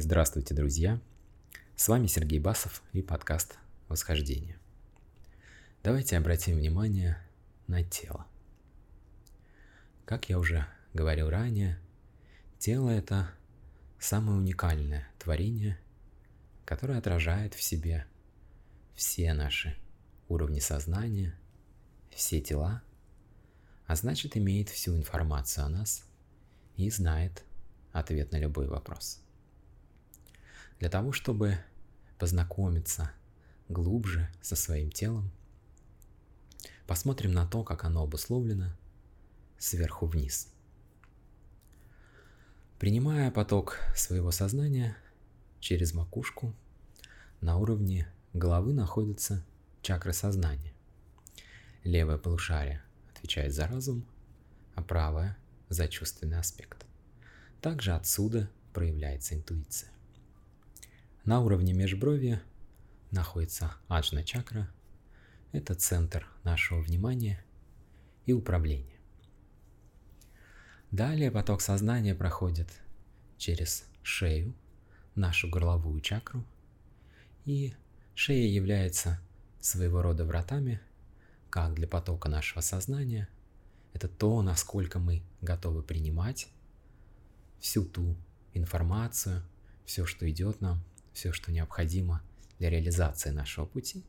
Здравствуйте, друзья! С вами Сергей Басов и подкаст «Восхождение». Давайте обратим внимание на тело. Как я уже говорил ранее, тело – это самое уникальное творение, которое отражает в себе все наши уровни сознания, все тела, а значит имеет всю информацию о нас и знает ответ на любой вопрос. Для того, чтобы познакомиться глубже со своим телом, посмотрим на то, как оно обусловлено сверху вниз. Принимая поток своего сознания через макушку, на уровне головы находится чакра сознания. Левое полушарие отвечает за разум, а правое – за чувственный аспект. Также отсюда проявляется интуиция. На уровне межброви находится аджна чакра. Это центр нашего внимания и управления. Далее поток сознания проходит через шею, нашу горловую чакру, и шея является своего рода вратами, как для потока нашего сознания. Это то, насколько мы готовы принимать всю ту информацию, все, что идет нам, все, что необходимо для реализации нашего пути.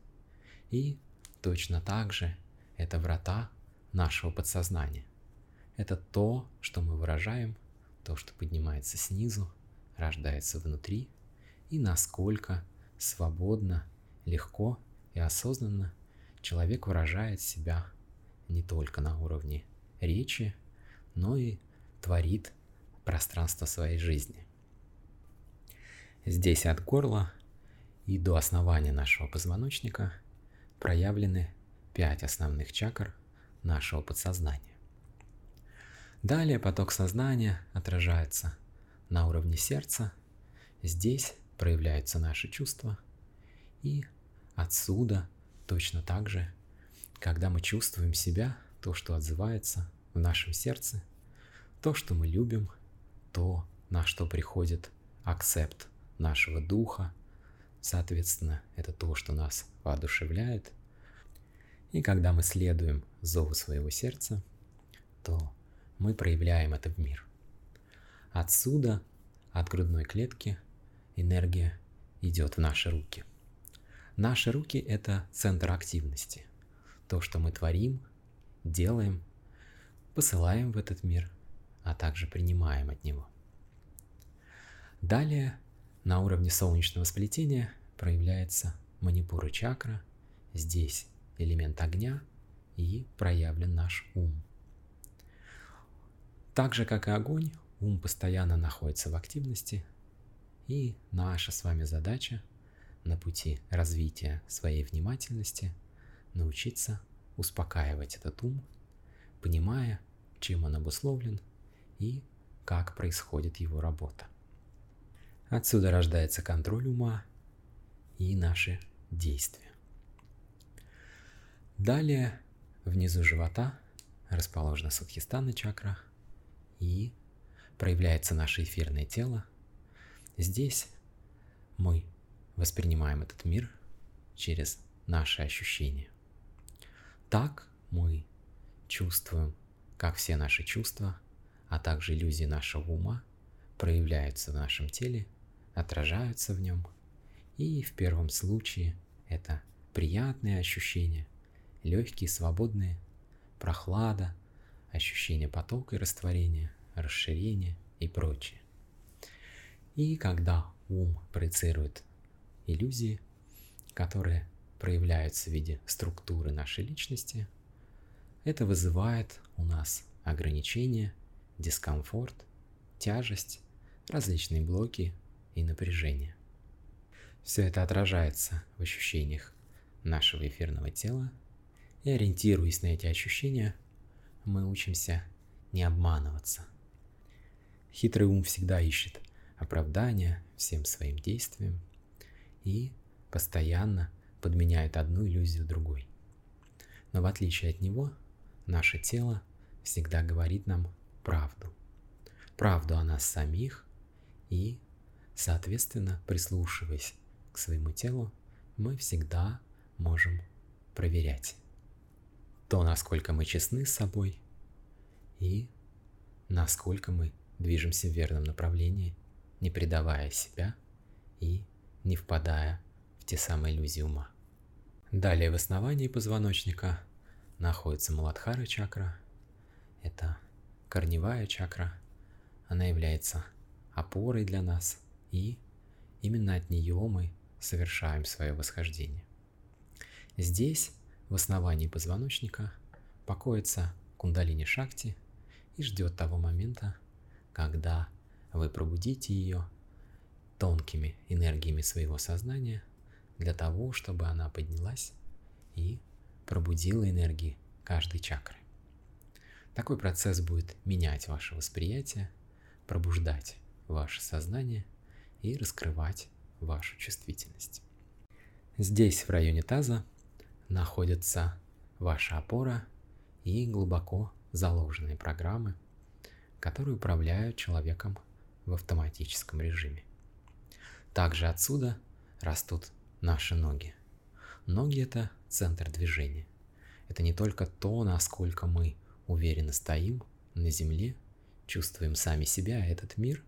И точно так же это врата нашего подсознания. Это то, что мы выражаем, то, что поднимается снизу, рождается внутри, и насколько свободно, легко и осознанно человек выражает себя не только на уровне речи, но и творит пространство своей жизни. Здесь от горла и до основания нашего позвоночника проявлены пять основных чакр нашего подсознания. Далее поток сознания отражается на уровне сердца. Здесь проявляются наши чувства. И отсюда точно так же, когда мы чувствуем себя, то, что отзывается в нашем сердце, то, что мы любим, то, на что приходит акцепт нашего духа. Соответственно, это то, что нас воодушевляет. И когда мы следуем зову своего сердца, то мы проявляем это в мир. Отсюда, от грудной клетки, энергия идет в наши руки. Наши руки – это центр активности. То, что мы творим, делаем, посылаем в этот мир, а также принимаем от него. Далее на уровне солнечного сплетения проявляется манипура чакра. Здесь элемент огня и проявлен наш ум. Так же, как и огонь, ум постоянно находится в активности, и наша с вами задача на пути развития своей внимательности научиться успокаивать этот ум, понимая, чем он обусловлен и как происходит его работа. Отсюда рождается контроль ума и наши действия. Далее внизу живота расположена Садхистана чакра и проявляется наше эфирное тело. Здесь мы воспринимаем этот мир через наши ощущения. Так мы чувствуем, как все наши чувства, а также иллюзии нашего ума проявляются в нашем теле – отражаются в нем. И в первом случае это приятные ощущения, легкие, свободные, прохлада, ощущение потока и растворения, расширения и прочее. И когда ум проецирует иллюзии, которые проявляются в виде структуры нашей личности, это вызывает у нас ограничения, дискомфорт, тяжесть, различные блоки и напряжение. Все это отражается в ощущениях нашего эфирного тела, и ориентируясь на эти ощущения, мы учимся не обманываться. Хитрый ум всегда ищет оправдания всем своим действиям и постоянно подменяет одну иллюзию другой. Но в отличие от него, наше тело всегда говорит нам правду. Правду о нас самих и Соответственно, прислушиваясь к своему телу, мы всегда можем проверять то, насколько мы честны с собой и насколько мы движемся в верном направлении, не предавая себя и не впадая в те самые иллюзии ума. Далее в основании позвоночника находится Маладхара чакра. Это корневая чакра. Она является опорой для нас, и именно от нее мы совершаем свое восхождение. Здесь, в основании позвоночника, покоится кундалини Шакти и ждет того момента, когда вы пробудите ее тонкими энергиями своего сознания для того, чтобы она поднялась и пробудила энергии каждой чакры. Такой процесс будет менять ваше восприятие, пробуждать ваше сознание и раскрывать вашу чувствительность. Здесь, в районе таза, находится ваша опора и глубоко заложенные программы, которые управляют человеком в автоматическом режиме. Также отсюда растут наши ноги. Ноги – это центр движения. Это не только то, насколько мы уверенно стоим на земле, чувствуем сами себя, этот мир,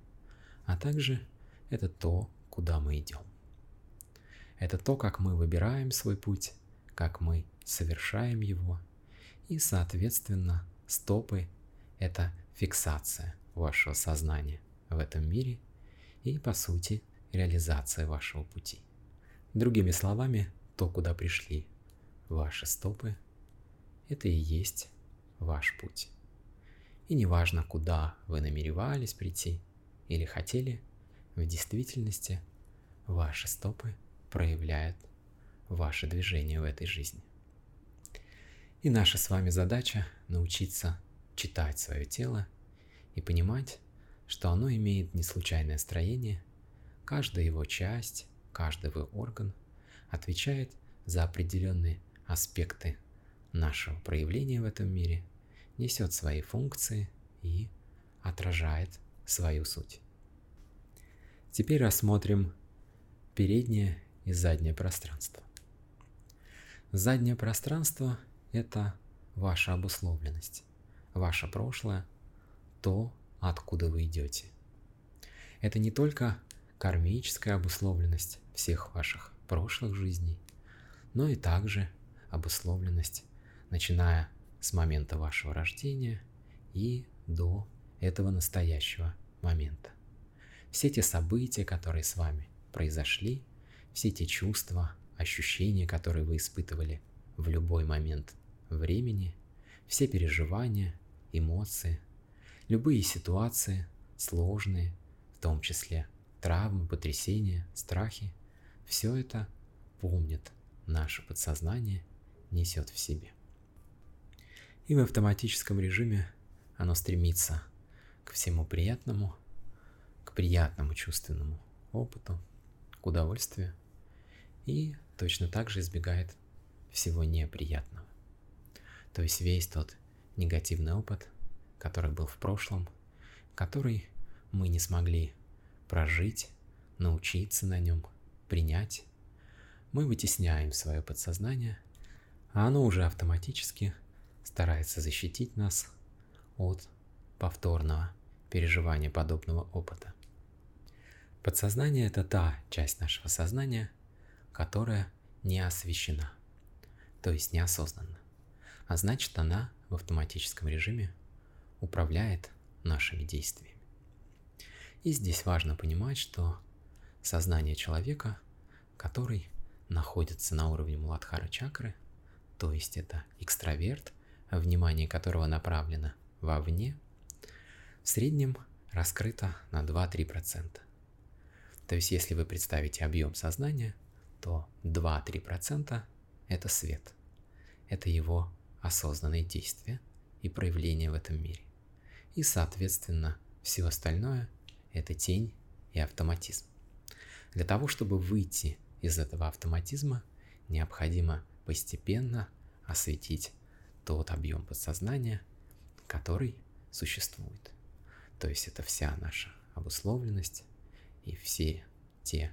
а также это то, куда мы идем. Это то, как мы выбираем свой путь, как мы совершаем его, и, соответственно, стопы – это фиксация вашего сознания в этом мире и, по сути, реализация вашего пути. Другими словами, то, куда пришли ваши стопы, это и есть ваш путь. И неважно, куда вы намеревались прийти или хотели, в действительности ваши стопы проявляют ваше движение в этой жизни. И наша с вами задача научиться читать свое тело и понимать, что оно имеет не случайное строение, каждая его часть, каждый его орган отвечает за определенные аспекты нашего проявления в этом мире, несет свои функции и отражает свою суть. Теперь рассмотрим переднее и заднее пространство. Заднее пространство – это ваша обусловленность, ваше прошлое, то, откуда вы идете. Это не только кармическая обусловленность всех ваших прошлых жизней, но и также обусловленность, начиная с момента вашего рождения и до этого настоящего момента. Все те события, которые с вами произошли, все те чувства, ощущения, которые вы испытывали в любой момент времени, все переживания, эмоции, любые ситуации, сложные, в том числе травмы, потрясения, страхи, все это помнит наше подсознание, несет в себе. И в автоматическом режиме оно стремится к всему приятному, к приятному чувственному опыту, к удовольствию и точно так же избегает всего неприятного. То есть весь тот негативный опыт, который был в прошлом, который мы не смогли прожить, научиться на нем, принять, мы вытесняем свое подсознание, а оно уже автоматически старается защитить нас от повторного переживания подобного опыта. Подсознание – это та часть нашего сознания, которая не освещена, то есть неосознанна, а значит она в автоматическом режиме управляет нашими действиями. И здесь важно понимать, что сознание человека, который находится на уровне Муладхара чакры, то есть это экстраверт, внимание которого направлено вовне, в среднем раскрыто на 2-3%. То есть если вы представите объем сознания, то 2-3% это свет. Это его осознанные действия и проявления в этом мире. И, соответственно, все остальное – это тень и автоматизм. Для того, чтобы выйти из этого автоматизма, необходимо постепенно осветить тот объем подсознания, который существует. То есть это вся наша обусловленность и все те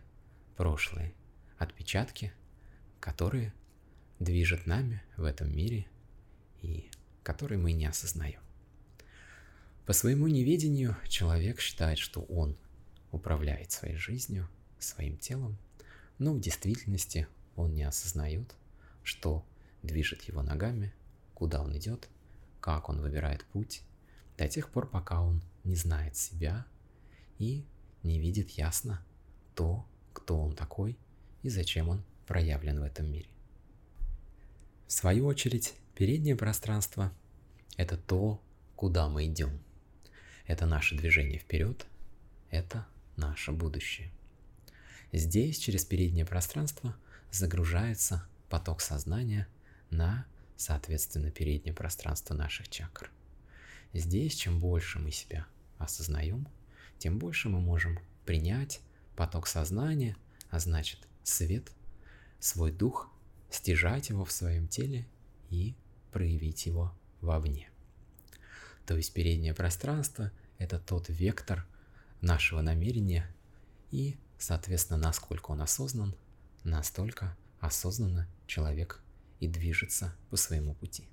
прошлые отпечатки, которые движет нами в этом мире и который мы не осознаем. По своему неведению человек считает, что он управляет своей жизнью, своим телом, но в действительности он не осознает, что движет его ногами, куда он идет, как он выбирает путь, до тех пор, пока он не знает себя и не видит ясно то, кто он такой и зачем он проявлен в этом мире. В свою очередь, переднее пространство – это то, куда мы идем. Это наше движение вперед, это наше будущее. Здесь через переднее пространство загружается поток сознания на, соответственно, переднее пространство наших чакр. Здесь, чем больше мы себя осознаем, тем больше мы можем принять поток сознания, а значит свет, свой дух стяжать его в своем теле и проявить его вовне. То есть переднее пространство – это тот вектор нашего намерения и, соответственно, насколько он осознан, настолько осознанно человек и движется по своему пути.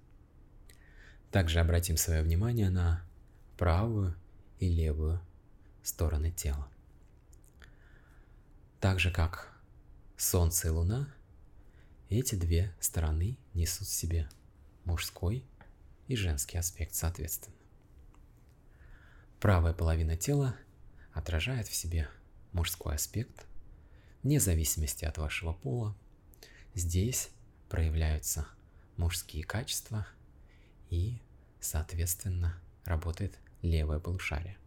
Также обратим свое внимание на правую и левую стороны тела. Так же как Солнце и Луна эти две стороны несут в себе мужской и женский аспект соответственно. Правая половина тела отражает в себе мужской аспект, вне зависимости от вашего пола. Здесь проявляются мужские качества и, соответственно, работает левое полушарие.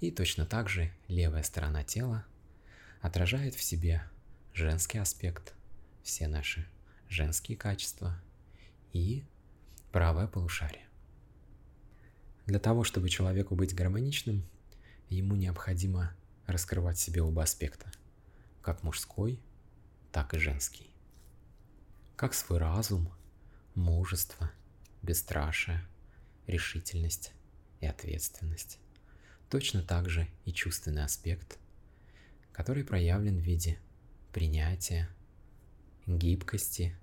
И точно так же левая сторона тела отражает в себе женский аспект, все наши женские качества и правое полушарие. Для того, чтобы человеку быть гармоничным, ему необходимо раскрывать себе оба аспекта, как мужской, так и женский. Как свой разум, мужество, бесстрашие, решительность и ответственность. Точно так же и чувственный аспект, который проявлен в виде принятия, гибкости,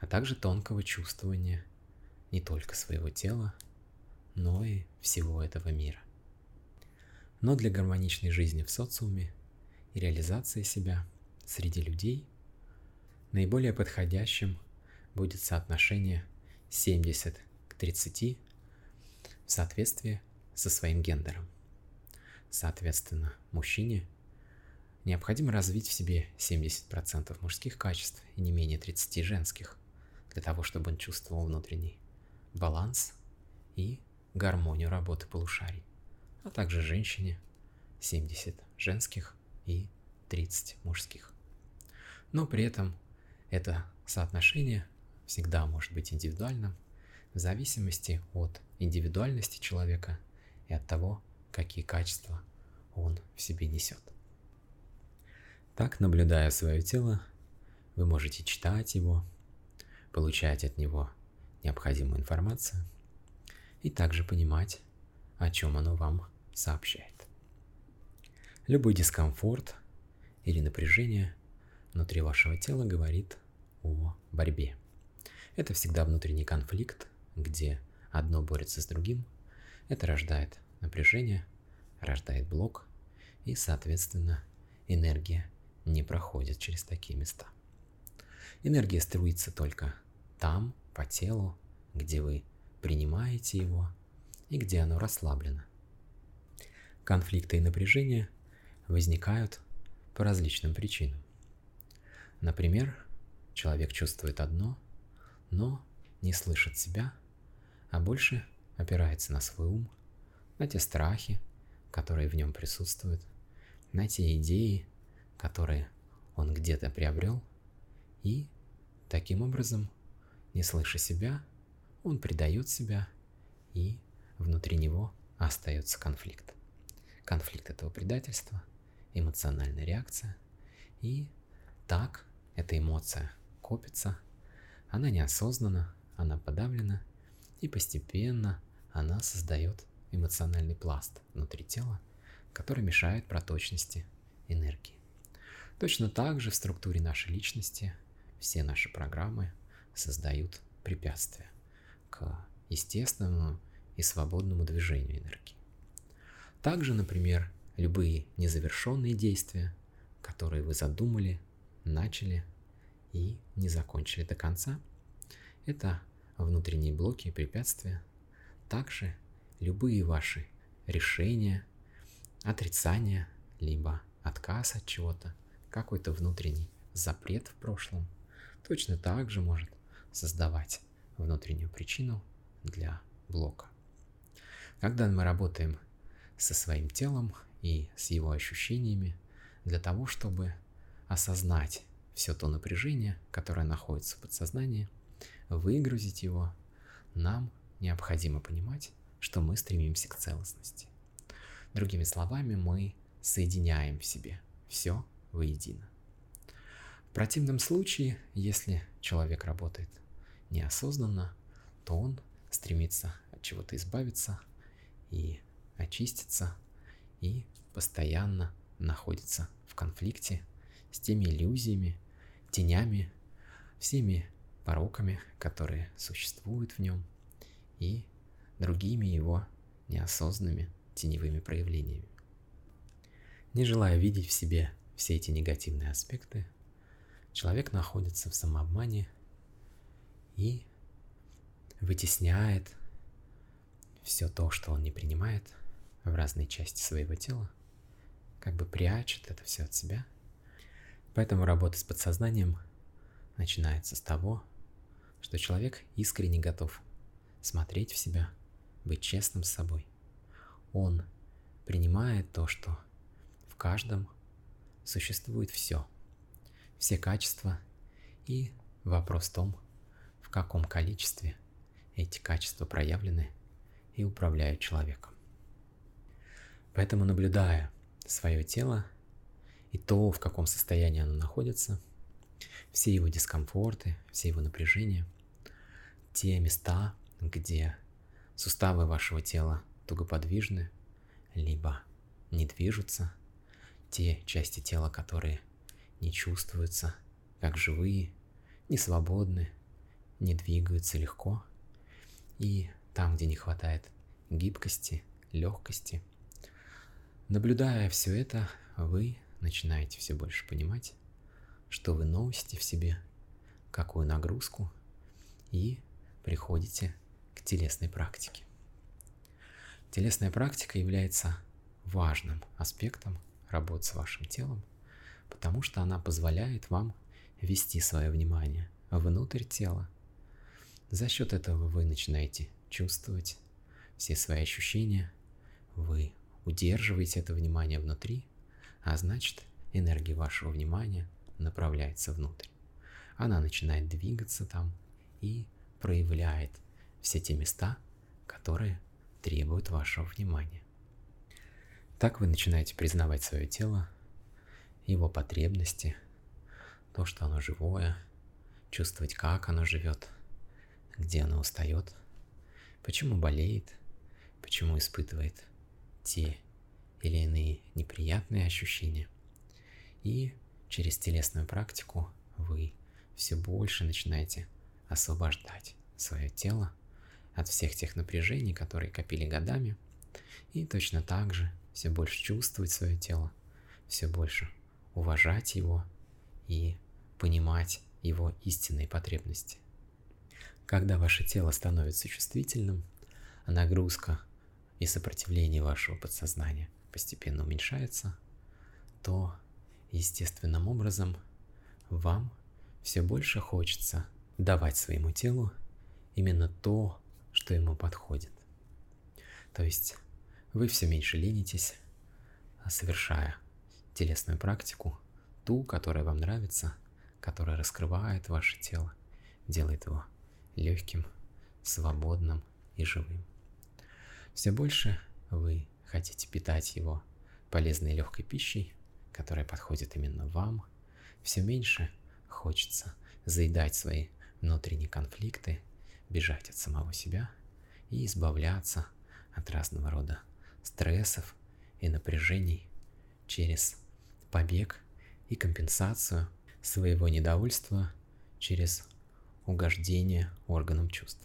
а также тонкого чувствования не только своего тела, но и всего этого мира. Но для гармоничной жизни в социуме и реализации себя среди людей наиболее подходящим будет соотношение 70 к 30 в соответствии со своим гендером. Соответственно, мужчине Необходимо развить в себе 70% мужских качеств и не менее 30 женских, для того, чтобы он чувствовал внутренний баланс и гармонию работы полушарий, а также женщине 70 женских и 30 мужских. Но при этом это соотношение всегда может быть индивидуальным в зависимости от индивидуальности человека и от того, какие качества он в себе несет. Так, наблюдая свое тело, вы можете читать его, получать от него необходимую информацию и также понимать, о чем оно вам сообщает. Любой дискомфорт или напряжение внутри вашего тела говорит о борьбе. Это всегда внутренний конфликт, где одно борется с другим. Это рождает напряжение, рождает блок и, соответственно, энергия не проходит через такие места. Энергия струится только там, по телу, где вы принимаете его и где оно расслаблено. Конфликты и напряжения возникают по различным причинам. Например, человек чувствует одно, но не слышит себя, а больше опирается на свой ум, на те страхи, которые в нем присутствуют, на те идеи, которые он где-то приобрел, и таким образом, не слыша себя, он предает себя, и внутри него остается конфликт. Конфликт этого предательства, эмоциональная реакция, и так эта эмоция копится, она неосознанна, она подавлена, и постепенно она создает эмоциональный пласт внутри тела, который мешает проточности энергии. Точно так же в структуре нашей личности все наши программы создают препятствия к естественному и свободному движению энергии. Также, например, любые незавершенные действия, которые вы задумали, начали и не закончили до конца, это внутренние блоки и препятствия. Также любые ваши решения, отрицания, либо отказ от чего-то, какой-то внутренний запрет в прошлом, точно так же может создавать внутреннюю причину для блока. Когда мы работаем со своим телом и с его ощущениями для того, чтобы осознать все то напряжение, которое находится в подсознании, выгрузить его, нам необходимо понимать, что мы стремимся к целостности. Другими словами, мы соединяем в себе все воедино. В противном случае, если человек работает неосознанно, то он стремится от чего-то избавиться и очиститься, и постоянно находится в конфликте с теми иллюзиями, тенями, всеми пороками, которые существуют в нем, и другими его неосознанными теневыми проявлениями. Не желая видеть в себе все эти негативные аспекты, человек находится в самообмане и вытесняет все то, что он не принимает в разные части своего тела, как бы прячет это все от себя. Поэтому работа с подсознанием начинается с того, что человек искренне готов смотреть в себя, быть честным с собой. Он принимает то, что в каждом существует все, все качества, и вопрос в том, в каком количестве эти качества проявлены и управляют человеком. Поэтому, наблюдая свое тело и то, в каком состоянии оно находится, все его дискомфорты, все его напряжения, те места, где суставы вашего тела тугоподвижны, либо не движутся, те части тела, которые не чувствуются как живые, не свободны, не двигаются легко, и там, где не хватает гибкости, легкости. Наблюдая все это, вы начинаете все больше понимать, что вы носите в себе, какую нагрузку, и приходите к телесной практике. Телесная практика является важным аспектом работы с вашим телом, потому что она позволяет вам вести свое внимание внутрь тела. За счет этого вы начинаете чувствовать все свои ощущения, вы удерживаете это внимание внутри, а значит энергия вашего внимания направляется внутрь. Она начинает двигаться там и проявляет все те места, которые требуют вашего внимания. Так вы начинаете признавать свое тело, его потребности, то, что оно живое, чувствовать, как оно живет, где оно устает, почему болеет, почему испытывает те или иные неприятные ощущения. И через телесную практику вы все больше начинаете освобождать свое тело от всех тех напряжений, которые копили годами, и точно так же все больше чувствовать свое тело, все больше уважать его и понимать его истинные потребности. Когда ваше тело становится чувствительным, нагрузка и сопротивление вашего подсознания постепенно уменьшается, то естественным образом вам все больше хочется давать своему телу именно то, что ему подходит. То есть вы все меньше ленитесь, совершая телесную практику, ту, которая вам нравится, которая раскрывает ваше тело, делает его легким, свободным и живым. Все больше вы хотите питать его полезной легкой пищей, которая подходит именно вам, все меньше хочется заедать свои внутренние конфликты, бежать от самого себя и избавляться от разного рода стрессов и напряжений через побег и компенсацию своего недовольства через угождение органам чувств.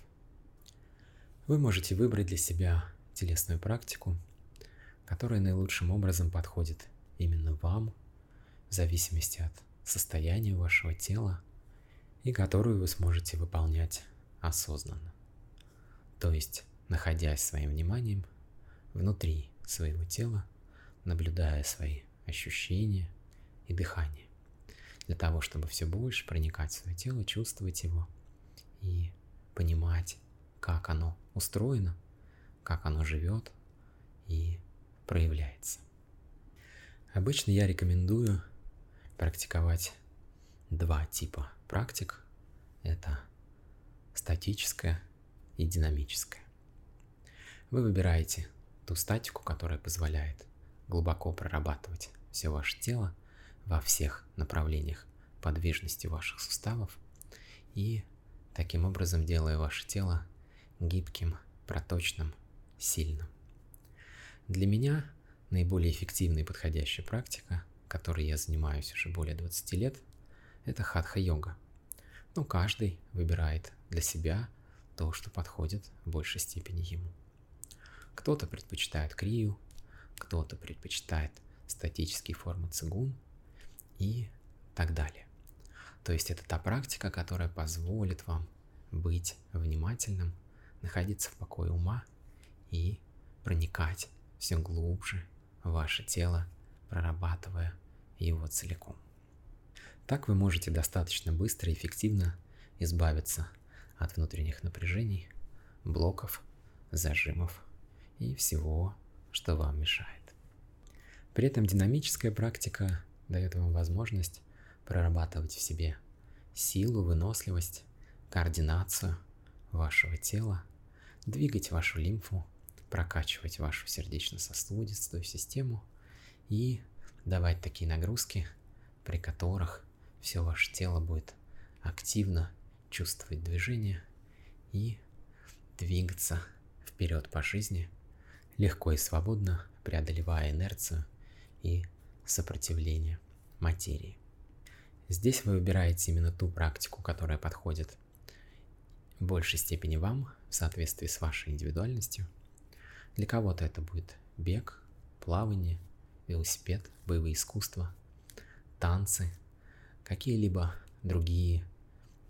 Вы можете выбрать для себя телесную практику, которая наилучшим образом подходит именно вам, в зависимости от состояния вашего тела, и которую вы сможете выполнять осознанно. То есть, находясь своим вниманием внутри своего тела, наблюдая свои ощущения и дыхание, для того, чтобы все больше проникать в свое тело, чувствовать его и понимать, как оно устроено, как оно живет и проявляется. Обычно я рекомендую практиковать два типа практик. Это статическая и динамическая. Вы выбираете ту статику, которая позволяет глубоко прорабатывать все ваше тело во всех направлениях подвижности ваших суставов и таким образом делая ваше тело гибким, проточным, сильным. Для меня наиболее эффективная и подходящая практика, которой я занимаюсь уже более 20 лет, это хатха-йога. Но каждый выбирает для себя то, что подходит в большей степени ему. Кто-то предпочитает крию, кто-то предпочитает статические формы цигун и так далее. То есть это та практика, которая позволит вам быть внимательным, находиться в покое ума и проникать все глубже в ваше тело, прорабатывая его целиком. Так вы можете достаточно быстро и эффективно избавиться от внутренних напряжений, блоков, зажимов и всего, что вам мешает. При этом динамическая практика дает вам возможность прорабатывать в себе силу, выносливость, координацию вашего тела, двигать вашу лимфу, прокачивать вашу сердечно-сосудистую систему и давать такие нагрузки, при которых все ваше тело будет активно чувствовать движение и двигаться вперед по жизни, легко и свободно преодолевая инерцию и сопротивление материи. Здесь вы выбираете именно ту практику, которая подходит в большей степени вам, в соответствии с вашей индивидуальностью. Для кого-то это будет бег, плавание, велосипед, боевые искусства, танцы, какие-либо другие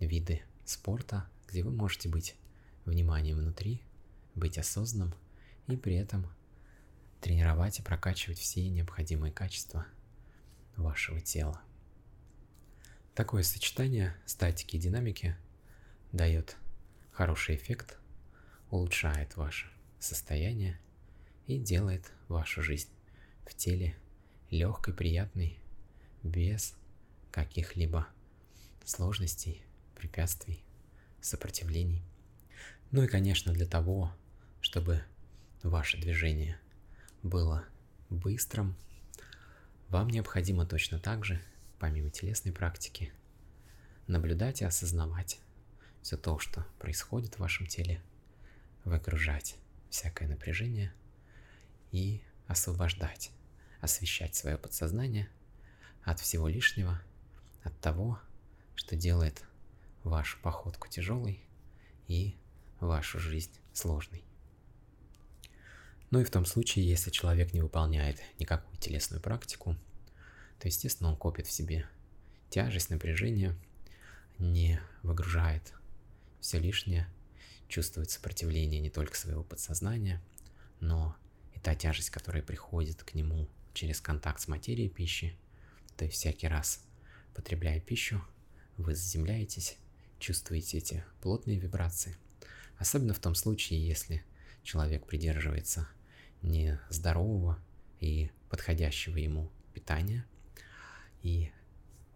виды спорта, где вы можете быть вниманием внутри, быть осознанным и при этом тренировать и прокачивать все необходимые качества вашего тела. Такое сочетание статики и динамики дает хороший эффект, улучшает ваше состояние и делает вашу жизнь в теле легкой, приятной, без каких-либо сложностей, препятствий, сопротивлений. Ну и, конечно, для того, чтобы ваше движение было быстрым, вам необходимо точно так же, помимо телесной практики, наблюдать и осознавать все то, что происходит в вашем теле, выгружать всякое напряжение и освобождать, освещать свое подсознание от всего лишнего, от того, что делает вашу походку тяжелой и вашу жизнь сложной. Ну и в том случае, если человек не выполняет никакую телесную практику, то, естественно, он копит в себе тяжесть, напряжение, не выгружает все лишнее, чувствует сопротивление не только своего подсознания, но и та тяжесть, которая приходит к нему через контакт с материей пищи. То есть всякий раз, потребляя пищу, вы заземляетесь, чувствуете эти плотные вибрации. Особенно в том случае, если человек придерживается нездорового и подходящего ему питания и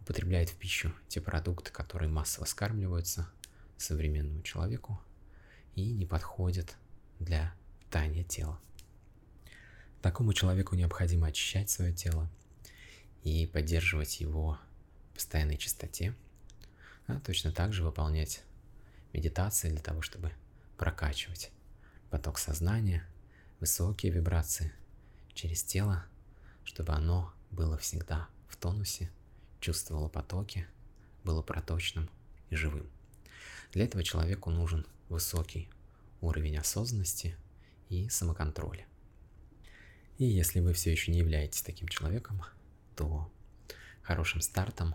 употребляет в пищу те продукты, которые массово скармливаются современному человеку и не подходят для питания тела. Такому человеку необходимо очищать свое тело и поддерживать его в постоянной чистоте, а точно так же выполнять медитации для того, чтобы прокачивать поток сознания, высокие вибрации через тело, чтобы оно было всегда в тонусе, чувствовало потоки, было проточным и живым. Для этого человеку нужен высокий уровень осознанности и самоконтроля. И если вы все еще не являетесь таким человеком, то хорошим стартом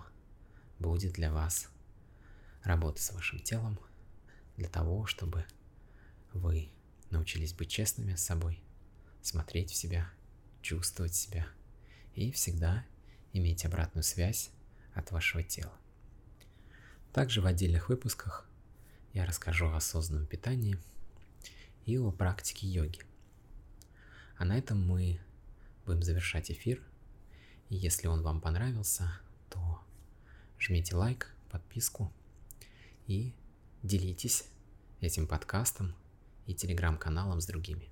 будет для вас работа с вашим телом для того, чтобы вы научились быть честными с собой, смотреть в себя, чувствовать себя и всегда иметь обратную связь от вашего тела. Также в отдельных выпусках я расскажу о осознанном питании и о практике йоги. А на этом мы будем завершать эфир. И если он вам понравился, то жмите лайк, подписку и делитесь этим подкастом и телеграм-каналом с другими.